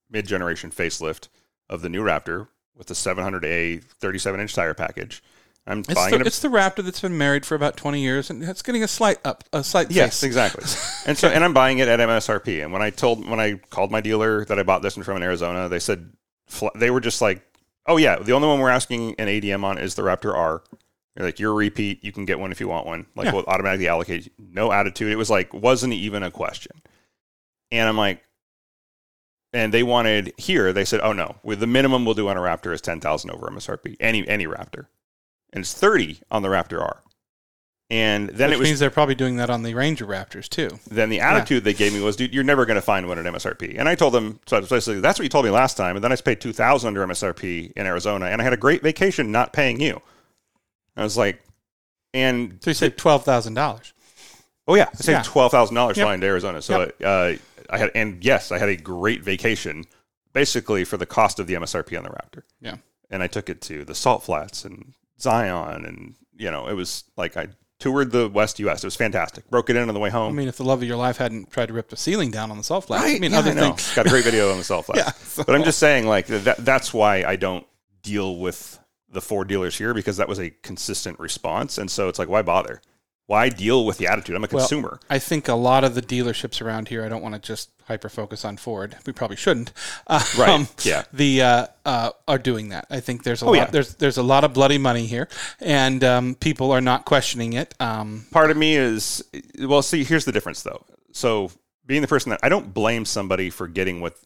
mid generation facelift of the new Raptor with the 700A 37 inch tire package. I'm It's buying the, it. a- it's the Raptor that's been married for about 20 years, and it's getting a slight up, a slight Yes, face. exactly. and so, and I'm buying it at MSRP. And when I told, when I called my dealer that I bought this one from in Arizona, they said they were just like, "Oh yeah, the only one we're asking an ADM on is the Raptor R." They're like, "You're a repeat. You can get one if you want one. Like, Yeah. we'll automatically allocate. No attitude. It was like wasn't even a question." And I'm like, and they wanted here. They said, "Oh no, with the minimum we'll do on a Raptor is ten thousand over MSRP. Any any Raptor, and it's thirty on the Raptor R." And then Which it was means they're probably doing that on the Ranger Raptors too. then the attitude they gave me was, dude, you're never going to find one at MSRP. And I told them, so basically, that's what you told me last time. And then I paid 2000 under MSRP in Arizona, and I had a great vacation not paying you. I was like, and So you saved twelve thousand dollars. oh yeah, I saved Yeah. twelve thousand dollars Yep. flying to Arizona. So uh, I had, and yes, I had a great vacation, basically for the cost of the MSRP on the Raptor. Yeah. And I took it to the Salt Flats and Zion, and you know, it was like I toured the West U.S. It was fantastic. Broke it in on the way home. I mean, if the love of your life hadn't tried to rip the ceiling down on the salt flats, I mean, yeah, other I things. Got a great video on the Salt Flats. Yeah, so- But I'm just saying, like that. That's why I don't deal with the Ford dealers here because that was a consistent response, and so it's like, why bother? Why deal with the attitude? I'm a Well, consumer. I think a lot of the dealerships around here. I don't want to just hyper focus on Ford. We probably shouldn't. Uh, Right, um, yeah. The uh, uh, are doing that. I think there's a Oh, lot. yeah. There's there's a lot of bloody money here, and um, people are not questioning it. Um, part of me is well see here's the difference though so being the person that i don't blame somebody for getting what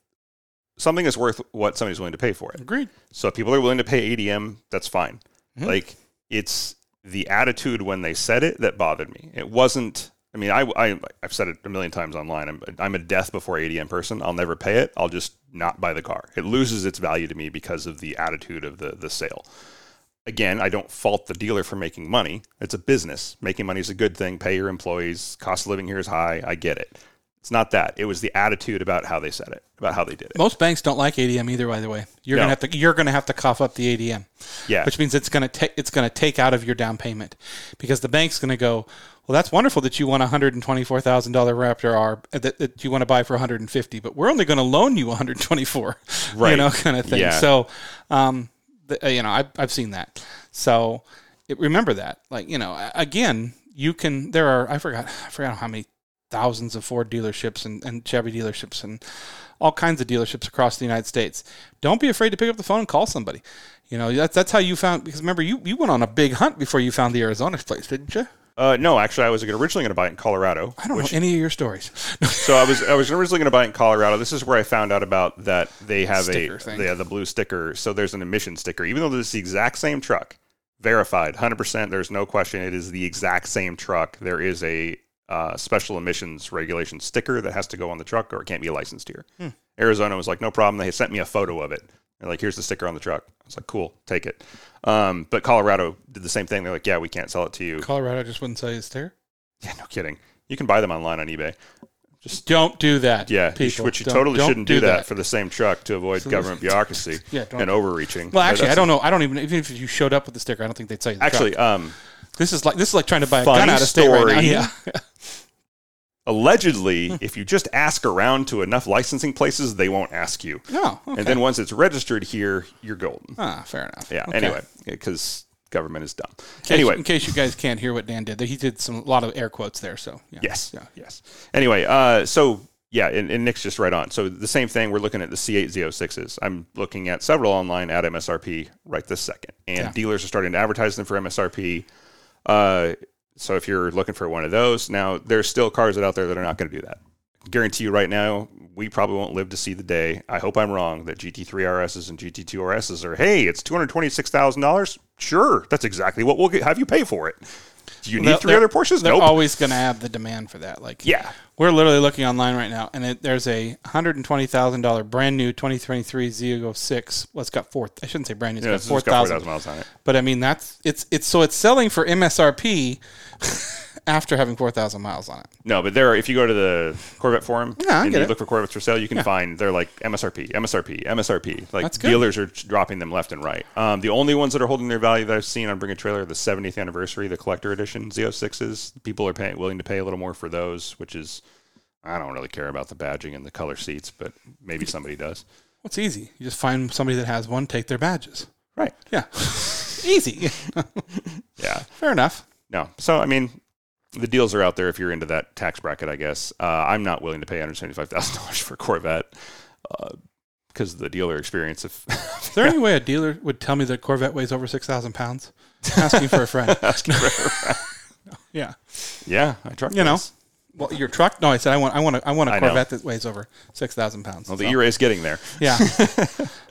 something is worth what somebody's willing to pay for it agreed. so if people are willing to pay adm that's fine Mhm. like it's the attitude when they said it that bothered me it wasn't i mean I, I i've said it a million times online I'm, I'm a death before adm person i'll never pay it i'll just not buy the car it loses its value to me because of the attitude of the the sale again, I don't fault the dealer for making money. It's a business. Making money is a good thing. Pay your employees. Cost of living here is high. I get it. It's not that. It was the attitude about how they said it, about how they did it. Most banks don't like ADM either. By the way, you're No. gonna have to you're gonna have to cough up the ADM, Yeah. which means it's gonna take it's gonna take out of your down payment, because the bank's gonna go. Well, that's wonderful that you want a hundred and twenty four thousand dollar Raptor R that, that you want to buy for one hundred and fifty, but we're only going to loan you one hundred twenty four, right? you know, kind of thing. Yeah. So, um, the, uh, you know, I've I've seen that. So, it, remember that. Like, you know, again, you can. There are I forgot I forgot how many thousands of Ford dealerships and, and Chevy dealerships and all kinds of dealerships across the United States. Don't be afraid to pick up the phone and call somebody. You know, that's that's how you found because remember you you went on a big hunt before you found the Arizona place, didn't you? Uh, no, actually, I was originally going to buy it in Colorado. I don't know any of your stories. So I was I was originally going to buy it in Colorado. This is where I found out about that they have Sticker a thing. they have the blue sticker. So there's an emission sticker, even though it's the exact same truck, verified, hundred percent. There's no question. It is the exact same truck. There is a uh, special emissions regulation sticker that has to go on the truck, or it can't be licensed here. Hmm. Arizona was like, no problem. They sent me a photo of it. They're like, here's the sticker on the truck. I was like, cool, take it. Um, but Colorado did the same thing. They're like, yeah, we can't sell it to you. Colorado just wouldn't sell you a sticker. Yeah, no kidding. You can buy them online on eBay. Just Don't do that. Yeah, you people. sh- which you Don't- totally don't shouldn't do that, for the same truck to avoid government bureaucracy Yeah, and overreaching. Well, actually, I don't know. I don't even even if you showed up with the sticker, I don't think they'd sell you. The Actually, um, this is like this is like trying to buy a gun out of state right now. Yeah. allegedly, if you just ask around to enough licensing places, they won't ask you. No. Okay. And then once it's registered here, you're golden. ah, fair enough. Yeah. Okay. Anyway, because government is dumb. In case, Anyway, in case you guys can't hear what Dan did, he did some a lot of air quotes there. So yeah. Yes. Yeah. Yes. Anyway, uh, so yeah, and, and Nick's just right on. So the same thing. We're looking at the C8 Z06s. I'm looking at several online at MSRP right this second, and Yeah. dealers are starting to advertise them for MSRP. Uh, so if you're looking for one of those, now there's still cars out there that are not going to do that. Guarantee you right now, we probably won't live to see the day. I hope I'm wrong that GT3 RSs and GT2 RSs are. Hey, it's two hundred twenty-six thousand dollars. Sure, that's exactly what we'll get, have you pay for it. Do you need They're- three other Porsches? They're Nope. always going to have the demand for that. Like yeah. We're literally looking online right now, and it, there's a hundred and twenty thousand dollar brand new 2023 Z06. Well, it's got four. I shouldn't say brand new. It's Yeah, got it's four got 4,000 thousand. miles on it. But I mean, that's it's it's so it's selling for MSRP after having four thousand miles on it. No, but there, if you go to the Corvette forum Yeah, and you it. look for Corvettes for sale, you can find they're like MSRP, MSRP, MSRP. Like dealers are dropping them left and right. Um, the only ones that are holding their value that I've seen on Bring a Trailer are the 70th anniversary, the collector edition Z06s. People are paying, willing to pay a little more for those, which is I don't really care about the badging and the color seats, but maybe somebody does. What's easy? You just find somebody that has one, take their badges. Right. Yeah, easy. Yeah. Fair enough. No. So I mean, the deals are out there if you're into that tax bracket. I guess uh, I'm not willing to pay 175 thousand dollars for a Corvette because of the dealer experience. If Is there any way a dealer would tell me that Corvette weighs over six thousand pounds? Asking for a friend. asking for, a friend. Yeah. yeah, I truck. You know. Well, your truck? No, I said I want. I want. A, I want a I know. Corvette that weighs over six thousand pounds. Well, the So, E-Ray's getting there. yeah,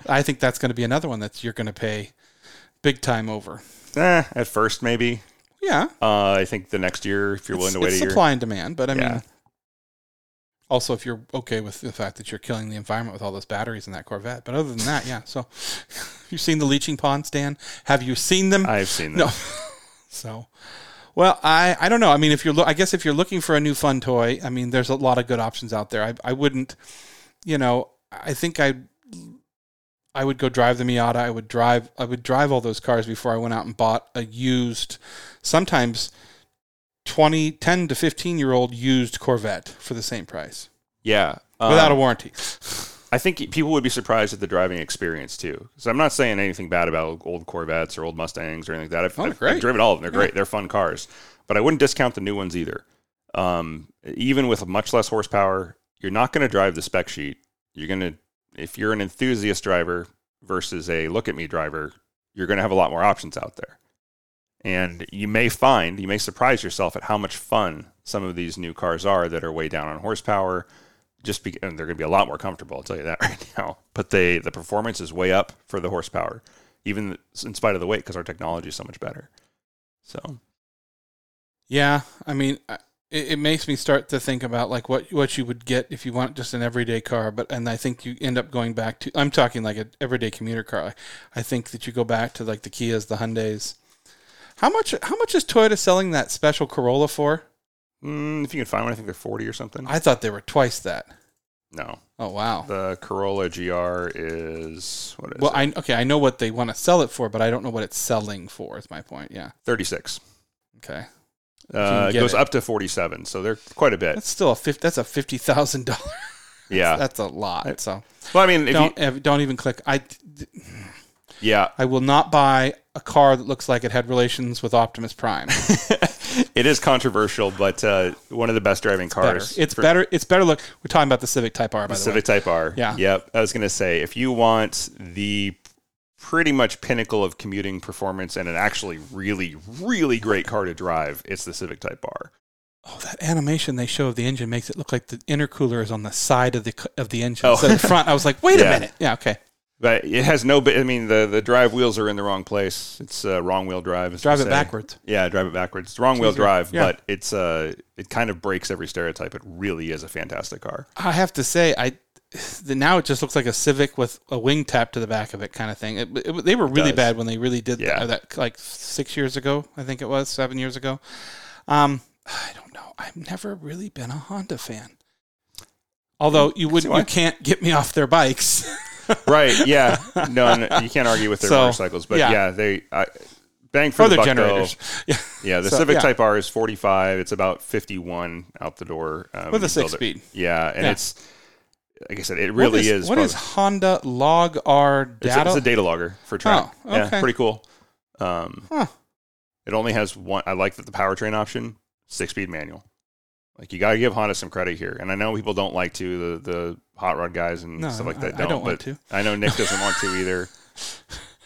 I think that's going to be another one that you're going to pay big time over. Eh, at first, maybe. Yeah, Uh, I think the next year, if you're willing it's, to wait it's a year. supply and demand. But I Yeah. mean, also if you're okay with the fact that you're killing the environment with all those batteries in that Corvette. But other than that, yeah. So, you've seen the leaching ponds, Dan? Have you seen them? I've seen them. no. So, Well, I, I don't know. I mean, if you're lo- I guess if you're looking for a new fun toy, I mean, there's a lot of good options out there. I I wouldn't, you know, I think I I would go drive the Miata. I would drive I would drive all those cars before I went out and bought a used, sometimes 20, 10 to 15 year old used Corvette for the same price Yeah, without a um, warranty. I think people would be surprised at the driving experience too. So I'm not saying anything bad about old Corvettes or old Mustangs or anything like that. I've, Oh, I've. I've driven all of them. They're great. They're fun cars. But I wouldn't discount the new ones either. Um, even with much less horsepower, you're not going to drive the spec sheet. You're going to, if you're an enthusiast driver versus a look at me driver, you're going to have a lot more options out there. And you may find, you may surprise yourself at how much fun some of these new cars are that are way down on horsepower. Just be, and they're going to be a lot more comfortable. I'll tell you that right now. But they, the performance is way up for the horsepower, even in spite of the weight, because our technology is so much better. So Yeah, I mean, it, it makes me start to think about like what what you would get if you want just an everyday car. But and I think you end up going back to I'm talking like an everyday commuter car. I think that you go back to like the Kias, the Hyundai's. How much how much is Toyota selling that special Corolla for? mm, if you can find one, I think they're forty or something. I thought they were twice that. no, Oh wow. the Corolla GR is what is Well, it? I okay, I know what they want to sell it for, but I don't know what it's selling for. Is my point. Yeah. Thirty six. Okay. Uh, it goes it. up to forty seven, so they're quite a bit. That's still a fifty. That's a fifty thousand dollar. yeah. That's a lot. So Well, I mean, if don't ev- don't even click. I yeah, I will not buy a car that looks like it had relations with Optimus Prime. it is controversial, but uh, one of the best driving Better. cars. It's for- better. It's better look. We're talking about the Civic Type R, by the, way. Civic Type R. Yeah. Yep. I was going to say, if you want the pretty much pinnacle of commuting performance and an actually really, really great car to drive, it's the Civic Type R. Oh, that animation they show of the engine makes it look like the intercooler is on the side of the of the engine Oh. instead of the front. I was like, wait Yeah. a minute. Yeah. Okay. But it has no i mean, the the drive wheels are in the wrong place. It's uh, wrong wheel drive. Drive it say. backwards. Yeah, drive it backwards. It's wrong wheel easier. drive, Yeah. but it's uh, it kind of breaks every stereotype. It really is a fantastic car. I have to say, I now it just looks like a Civic with a wing tap to the back of it, kind of thing. It, it- they were really bad when they really did Yeah. that, that, like six years ago. I think it was seven years ago. Um, I don't know. I've never really been a Honda fan. Although you would, you can't get me off their bikes. Right? Yeah. No, no you can't argue with their So, motorcycles, but yeah. yeah, they I, bang for For the buck, generators. though. Yeah. Yeah, the So, Civic yeah. Type R is 45. It's about 51 out the door um, With a six it. speed. Yeah, and Yeah. it's like I said, it really what is, is. What is Honda Log R it's, a, data? it's a data logger for track. Oh, Yeah, pretty cool. Um, Huh. It only has one. I like that the powertrain option, six speed manual. Like you got to give Honda some credit here, and I know people don't like to the the hot rod guys and No, stuff like that. I- I don't want but to. I know Nick doesn't want to either.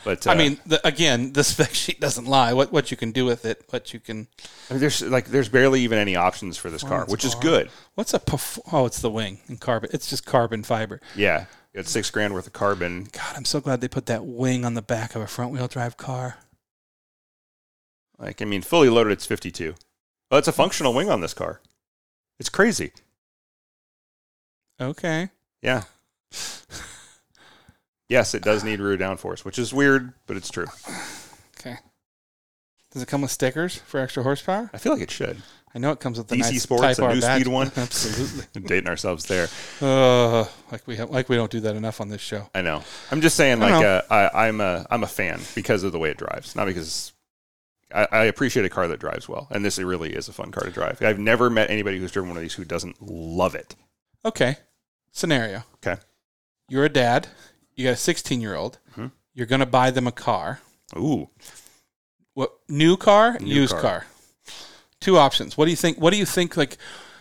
But I uh, mean, the, again, the spec sheet doesn't lie. What what you can do with it, what you can. I mean, there's like there's barely even any options for this car, which is good. What's a perf- oh, it's the wing and carbon. It's just carbon fiber. Yeah, it's six grand worth of carbon. God, I'm so glad they put that wing on the back of a front wheel drive car. Like I mean, fully loaded, it's 52. Well, it's a functional wing on this car. It's crazy. Okay. Yeah. yes, it does need rear downforce, which is weird, but it's true. Okay. Does it come with stickers for extra horsepower? I feel like it should. I know it comes with the DC nice Sports, a new badge. speed one. Absolutely. Dating ourselves there. Uh, like we have, like we don't do that enough on this show. I know. I'm just saying, I like, uh, I, I'm a I'm a fan because of the way it drives, not because I, I appreciate a car that drives well, and this really is a fun car to drive. I've never met anybody who's driven one of these who doesn't love it. Okay. Scenario. Okay. You're a dad. You got a 16 year old. Mhm. You're going to buy them a car. Ooh, What new car, New used car. car. Two options. What do you think? What do you think? Like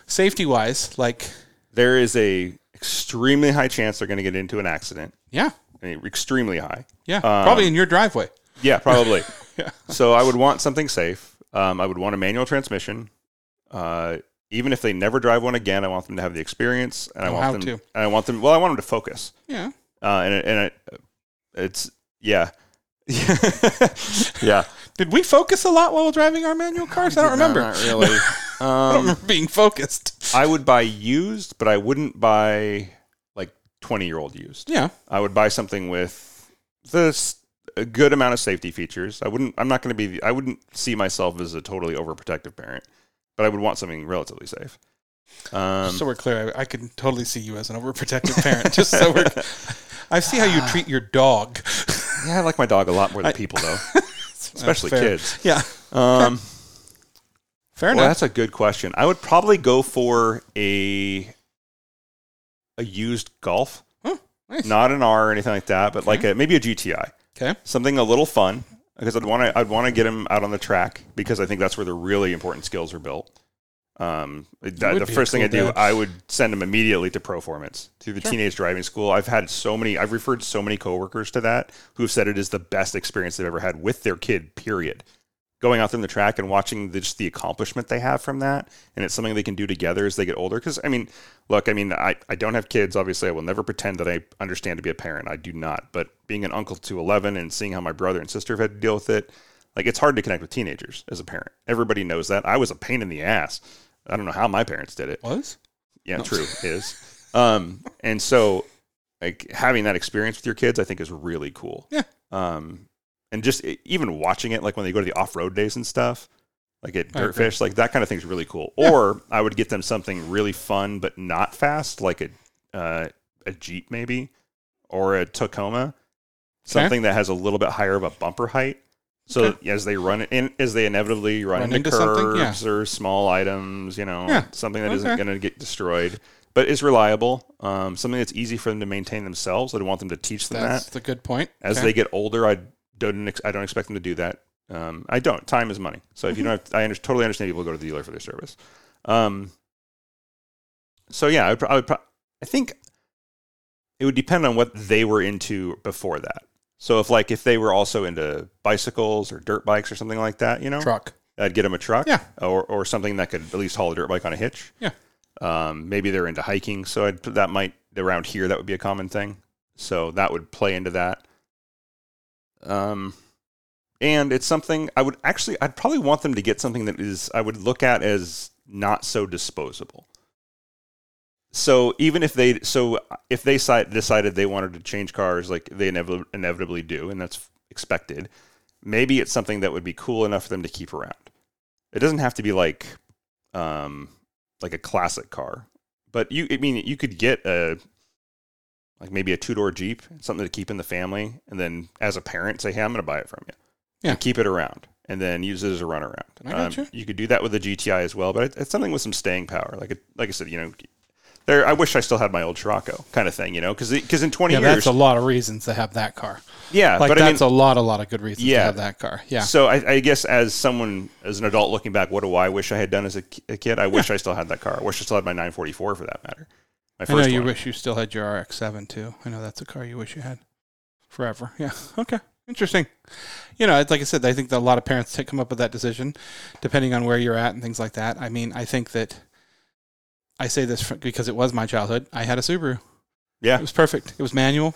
safety wise, like there is a extremely high chance they're going to get into an accident. yeah, I mean, extremely high. yeah, Um, probably in your driveway. Yeah, probably. Yeah. So I would want something safe. Um, I would want a manual transmission. Uh, even if they never drive one again, I want them to have the experience, and I want them. to. And I want them. Well, I want them to focus. Yeah. Uh, and and it, it's yeah, yeah. Did we focus a lot while driving our manual cars? I don't remember. Not really. I don't Um, remember being focused. I would buy used, but I wouldn't buy like twenty year old used. Yeah. I would buy something with this a good amount of safety features. I wouldn't. I'm not going to be. the- I wouldn't see myself as a totally overprotective parent, but I would want something relatively safe. Um, so we're clear, I, I can totally see you as an overprotective parent. just so we're, I see how you treat your dog. yeah, I like my dog a lot more than people, though, especially Fair. kids. Yeah, Um, fair well, enough. that's a good question. I would probably go for a a used Golf, Oh, nice. not an R or anything like that, but like a maybe a GTI. Okay. something a little fun because I'd want to I'd want to get him out on the track because I think that's where the really important skills are built. Um, that, the first thing I do. I would send them immediately to Proformance to the teenage driving school. I've had so many, I've referred so many coworkers to that who have said it is the best experience they've ever had with their kid. Period. Going out there on the track and watching the, just the accomplishment they have from that, and it's something they can do together as they get older. Because I mean, look, I mean, I, I don't have kids. Obviously, I will never pretend that I understand to be a parent. I do not. But being an uncle to eleven and seeing how my brother and sister have had to deal with it, like it's hard to connect with teenagers as a parent. Everybody knows that. I was a pain in the ass. I don't know how my parents did it. Was Yeah, true is. Um, and so like having that experience with your kids, I think is really cool. Yeah. Um, and just even watching it, like when they go to the off road days and stuff, like at I agree. Dirtfish, like that kind of thing is really cool. Or I would get them something really fun but not fast, like a uh, a Jeep maybe, or a Tacoma, something that has a little bit higher of a bumper height. So Okay. as they run in, as they inevitably run, Run into, into something, yeah. or small items, you know, Yeah. something that not going to get destroyed, but is reliable. Um, something that's easy for them to maintain themselves. I don't want them to teach them that's that. the good point. As Okay. they get older, I don't ex- I don't expect them to do that. Um, I don't. Time is money. So if you don't, have, I under, totally understand people go to the dealer for their service. Um, so yeah, I would, pro- I would pro- I think it would depend on what they were into before that. So if like if they were also into bicycles or dirt bikes or something like that, you know, truck. I'd get them a truck, Yeah. or or something that could at least haul a dirt bike on a hitch. Yeah. Um, maybe they're into hiking, so I'd that might around here that would be a common thing. So that would play into that. Um, and it's something I would actually I'd probably want them to get something that is I would look at as not so disposable. So even if they so if they decided they wanted to change cars like they inevitably, inevitably do, and that's expected, maybe it's something that would be cool enough for them to keep around. It doesn't have to be like um like a classic car. But you I mean you could get a like maybe a two door Jeep, something to keep in the family, and then as a parent say, Hey, I'm gonna buy it from you. Yeah. And keep it around. And then use it as a runaround. I got you. you could do that with a GTI as well, but it's something with some staying power. Like, it, like I said, you know, there. I wish I still had my old Scirocco kind of thing, you know, because because in 20 Yeah, years, that's a lot of reasons to have that car. yeah, Like but I mean, that's a lot, a lot of good reasons Yeah. to have that car. Yeah. so I, I guess as someone, as an adult looking back, what do I wish I had done as a, a kid? I wish I still had that car. I wish I still had my 944 for that matter. My I first know you one. wish you still had your RX-7 too. I know that's a car you wish you had forever. Yeah. Okay. Interesting. You know, it's like I said, I think that a lot of parents take come up with that decision, depending on where you're at and things like that. I mean, I think that I say this because it was my childhood. I had a Subaru. Yeah. It was perfect. It was manual.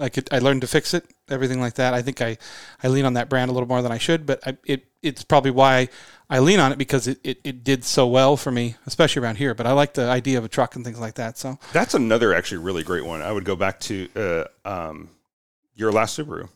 I could I learned to fix it, everything like that. I think I, I lean on that brand a little more than I should, but I, it it's probably why I lean on it because it, it, it did so well for me, especially around here. But I like the idea of a truck and things like that. So That's another actually really great one. I would go back to uh, um, your last Subaru.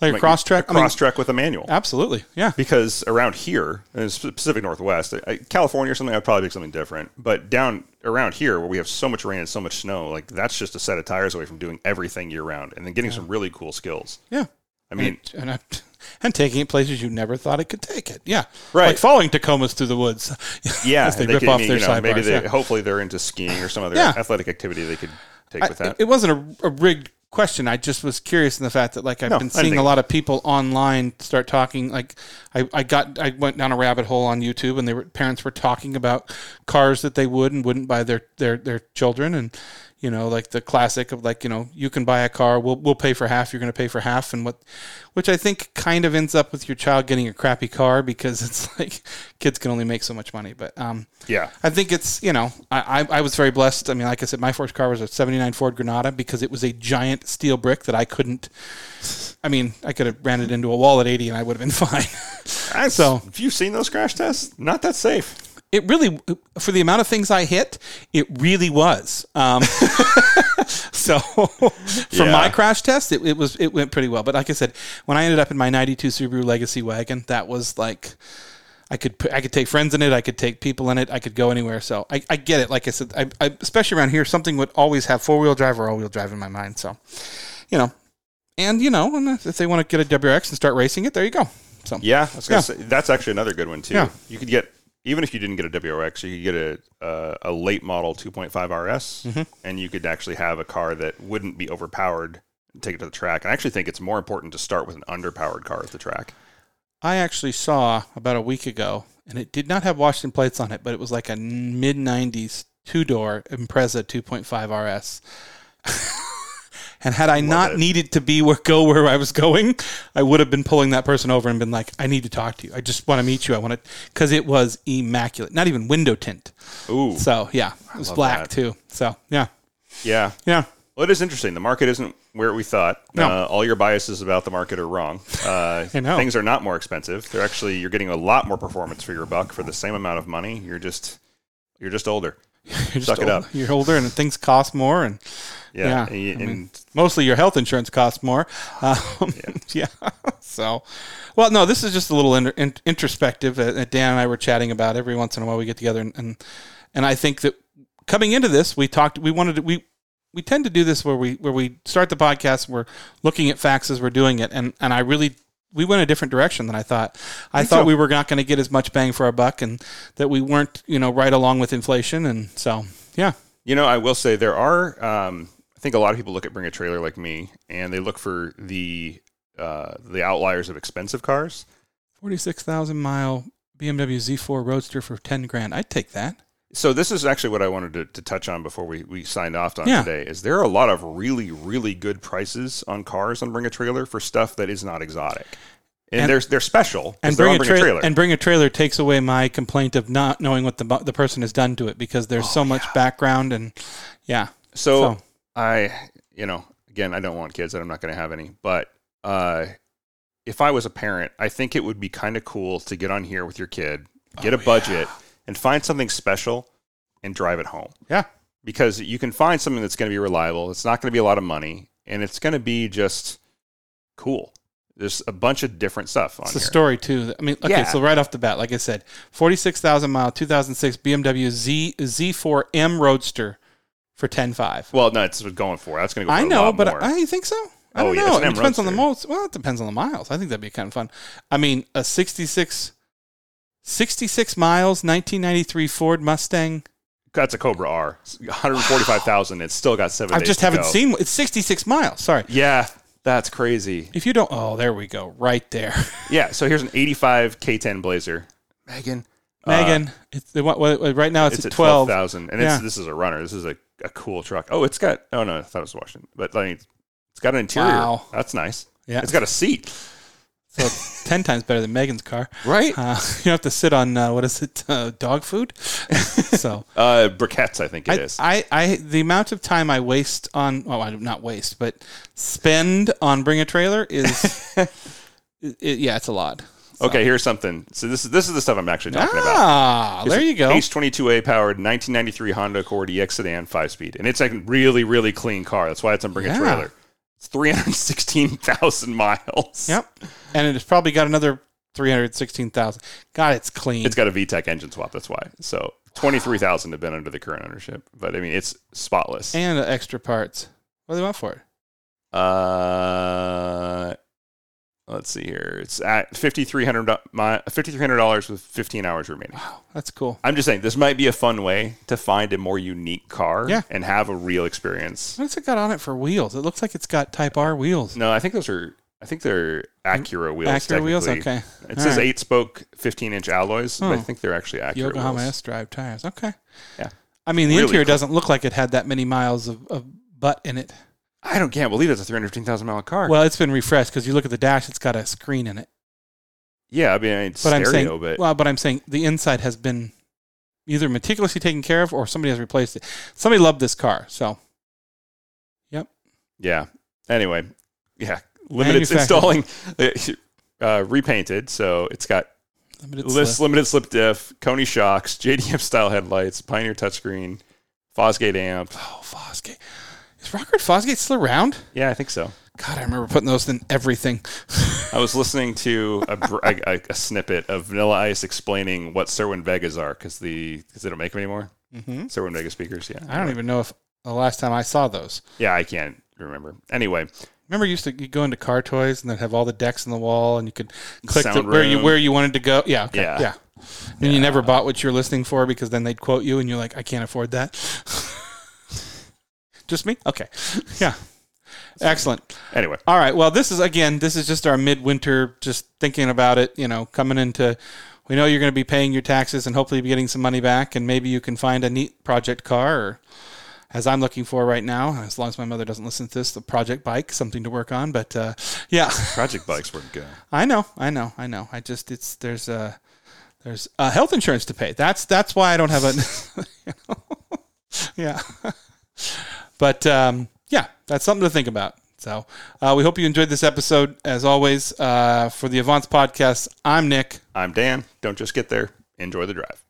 Like a Crosstrek. a cross track with a manual. absolutely, yeah. because around here, in the Pacific Northwest, I- California or something, I'd probably pick something different. But down around here, where we have so much rain and so much snow, like that's just a set of tires away from doing everything year round, and then getting some really cool skills. Yeah. I mean, and, and, I, and taking it places you never thought it could take it. Yeah, Right. Like following Tacomas through the woods. yeah, as they, they rip could- off mean, their you know, maybe sidebars. they, yeah. hopefully they're into skiing or some other Yeah. athletic activity they could take I- with that. It wasn't a, a rigged question. I just was curious in the fact that like I've No, been seeing a lot of people online start talking. Like I, I got I went down a rabbit hole on YouTube and they were parents were talking about cars that they would and wouldn't buy their their their children and you know like the classic of like you know you can buy a car we'll we'll pay for half you're going to pay for half and what which I think kind of ends up with your child getting a crappy car because it's like kids can only make so much money but um yeah, I think it's you know I, I I was very blessed. I mean, like I said, my first car was a '79 Ford Granada because it was a giant steel brick that I couldn't. I mean, I could have ran it into a wall at 80 and I would have been fine. So- have you seen those crash tests? Not that safe. It really for the amount of things I hit, it really was. Um, so for Yeah. my crash test, it, it was it went pretty well. But like I said, when I ended up in my '92 Subaru Legacy wagon, that was like. I could put, I could take friends in it. I could take people in it. I could go anywhere. So I, I get it. Like I said, I, I, especially around here, something would always have four wheel drive or all wheel drive in my mind. So, you know, and you know, if they want to get a WRX and start racing it, there you go. So Yeah, I was gonna Yeah. say that's actually another good one too. Yeah. You could get even if you didn't get a WRX, you could get a uh, a late model 2.5 RS, Mm-hmm. and you could actually have a car that wouldn't be overpowered. and Take it to the track. And I actually think it's more important to start with an underpowered car at the track. I actually saw about a week ago, and it did not have Washington plates on it, but it was like a mid '90s two door Impreza 2.5 RS. and had I not it. needed to be where go where I was going, I would have been pulling that person over and been like, "I need to talk to you. I just want to meet you. I want to," because it was immaculate. Not even window tint. Ooh, So yeah, it was black that. too. So yeah, yeah. yeah. Well, it is interesting. The market isn't where we thought. No. Uh, all your biases about the market are wrong. Uh. Things are not more expensive. They're actually you're getting a lot more performance for your buck for the same amount of money. You're just you're just older. You're just Suck it up. You're older, and things cost more, and Yeah, Yeah, and, mean- mostly your health insurance costs more. Um, yeah. So, well, no, this is just a little inter- in- introspective uh, Dan and I were chatting about. Every once in a while, we get together, and and, and I think that coming into this, we talked. We wanted to, we we tend to do this where we where we start the podcast. We're looking at facts as we're doing it, and and I really. We went a different direction than I thought. I Me thought too. we were not going to get as much bang for our buck, and that we weren't, you know, right along with inflation. And so, yeah, You know, I will say there are. Um, think a lot of people look at bring a trailer like me, and they look for the uh, the outliers of expensive cars. forty-six thousand mile BMW Z4 Roadster for ten grand. I'd take that. So this is actually what I wanted to, to touch on before we, we signed off on Yeah. today. Is there are a lot of really really good prices on cars on Bring a Trailer for stuff that is not exotic, and, And- they're they're special. and bring on a, Bring tra- a trailer. and bring a trailer takes away my complaint of not knowing what the the person has done to it because there's so much background and yeah. So, So- I, you know, again, I don't want kids, and I'm not going to have any. But uh, if I was a parent, I think it would be kind of cool to get on here with your kid, get a budget, and find something special, and drive it home. Yeah. Because you can find something that's going to be reliable. It's not going to be a lot of money, and it's going to be just cool. There's a bunch of different stuff on It's a here. story too. I mean, okay, Yeah. so right off the bat, like I said, forty-six thousand mile, two thousand six BMW Z Z4M Roadster for ten five. Well, no, it's going for. That's going to go. For I know, but more. I, I think so. I Oh, don't yeah, know. it's it depends on the most. Well, it depends on the miles. I think that'd be kind of fun. I mean, a 66, 66 miles, 1993 Ford Mustang. that's a Cobra R. It's 145,000. It's still got seven. I just haven't go. seen. It's 66 miles. Sorry. Yeah, that's crazy. If you don't, oh, there we go, right there, Yeah, so here's an 85 K10 Blazer. Megan. Megan. Uh, it's the what, what, right now it's, It's at at 12. 12,000. And Yeah. this is a runner. This is a, a cool truck. Oh, it's got, oh no, I thought it was Washington. But I mean, it's got an interior. Wow. That's nice. Yeah. It's got a seat. So it's 10 times better than Megan's car. Right? Uh, you have to sit on uh, what is it, uh, dog food? so. Uh, briquettes, I think it I, is. I, I, the amount of time I waste on, well, I not waste, but spend on bring a trailer is, it, it- yeah, it's a lot. Okay, here's something. So this is this is the stuff I'm actually talking about. Ah, there you go. H22A powered 1993 Honda Accord EX sedan, five speed, and it's a really really clean car. That's why it's on Bring Yeah. a Trailer. It's 316,000 miles. Yep, and it's probably got another three hundred sixteen thousand. God, it's clean. It's got a VTEC engine swap. That's why. So 23,000 have been under the current ownership, but I mean it's spotless. and extra parts. What do they want for it? Uh, let's see here. It's at 5300 $5,300 with 15 hours remaining. Wow, that's cool. I'm just saying this might be a fun way to find a more unique car Yeah. and have a real experience. What's it got on it for wheels? It looks like it's got Type R wheels. No, I think those are. I think they're Acura wheels. Accurate wheels. Okay. It All says right. eight spoke, 15 inch alloys, but I Oh. think they're actually Acura Yokohama wheels. S Drive tires. Okay. Yeah. I mean, the Really interior cool. doesn't look like it had that many miles of, of butt in it. I don't can't believe it's a 315,000 mile car. Well, it's been refreshed because you look at the dash; it's got a screen in it. yeah, I mean it's But I'm stereo, saying, but well, but I'm saying the inside has been either meticulously taken care of or somebody has replaced it. Somebody loved this car, so yep. yeah. Anyway, yeah, limited installing, uh, repainted, so it's got Limited List slip. limited slip diff, Koni shocks, JDM style headlights, Pioneer touchscreen, Fosgate amp. Oh, Fosgate. Is Rockford Fosgate still around? Yeah, I think so. God, I remember putting those in everything. I was listening to a, a, a- snippet of Vanilla Ice explaining what Cerwin Vegas are because the because they don't make them anymore. Mhm. Cerwin Vega speakers, yeah. I don't even know if the last time I saw those. Yeah, I can't remember. Anyway, Remember, you used to you go into car toys and they'd have all the decks on the wall, and you could click the, where you where you wanted to go. Yeah, okay, Yeah. yeah. And you never bought what you're listening for because then they'd quote you, and you're like, I can't afford that. Just me? Okay. Yeah. Excellent. anyway, All right. Well, this is again, this is just our midwinter, just thinking about it. You know, coming into, we know you're going to be paying your taxes and hopefully be getting some money back, and maybe you can find a neat project car, or as I'm looking for right now, as long as my mother doesn't listen to this, the project bike, something to work on. But uh, yeah, project bikes weren't good. I know, I know, I know. I just it's there's a there's uh, health insurance to pay. That's that's why I don't have a. you know? yeah, but um, yeah, that's something to think about. So uh, we hope you enjoyed this episode. As always, uh, for the Avance podcast, I'm Nick. I'm Dan. Don't just get there. Enjoy the drive.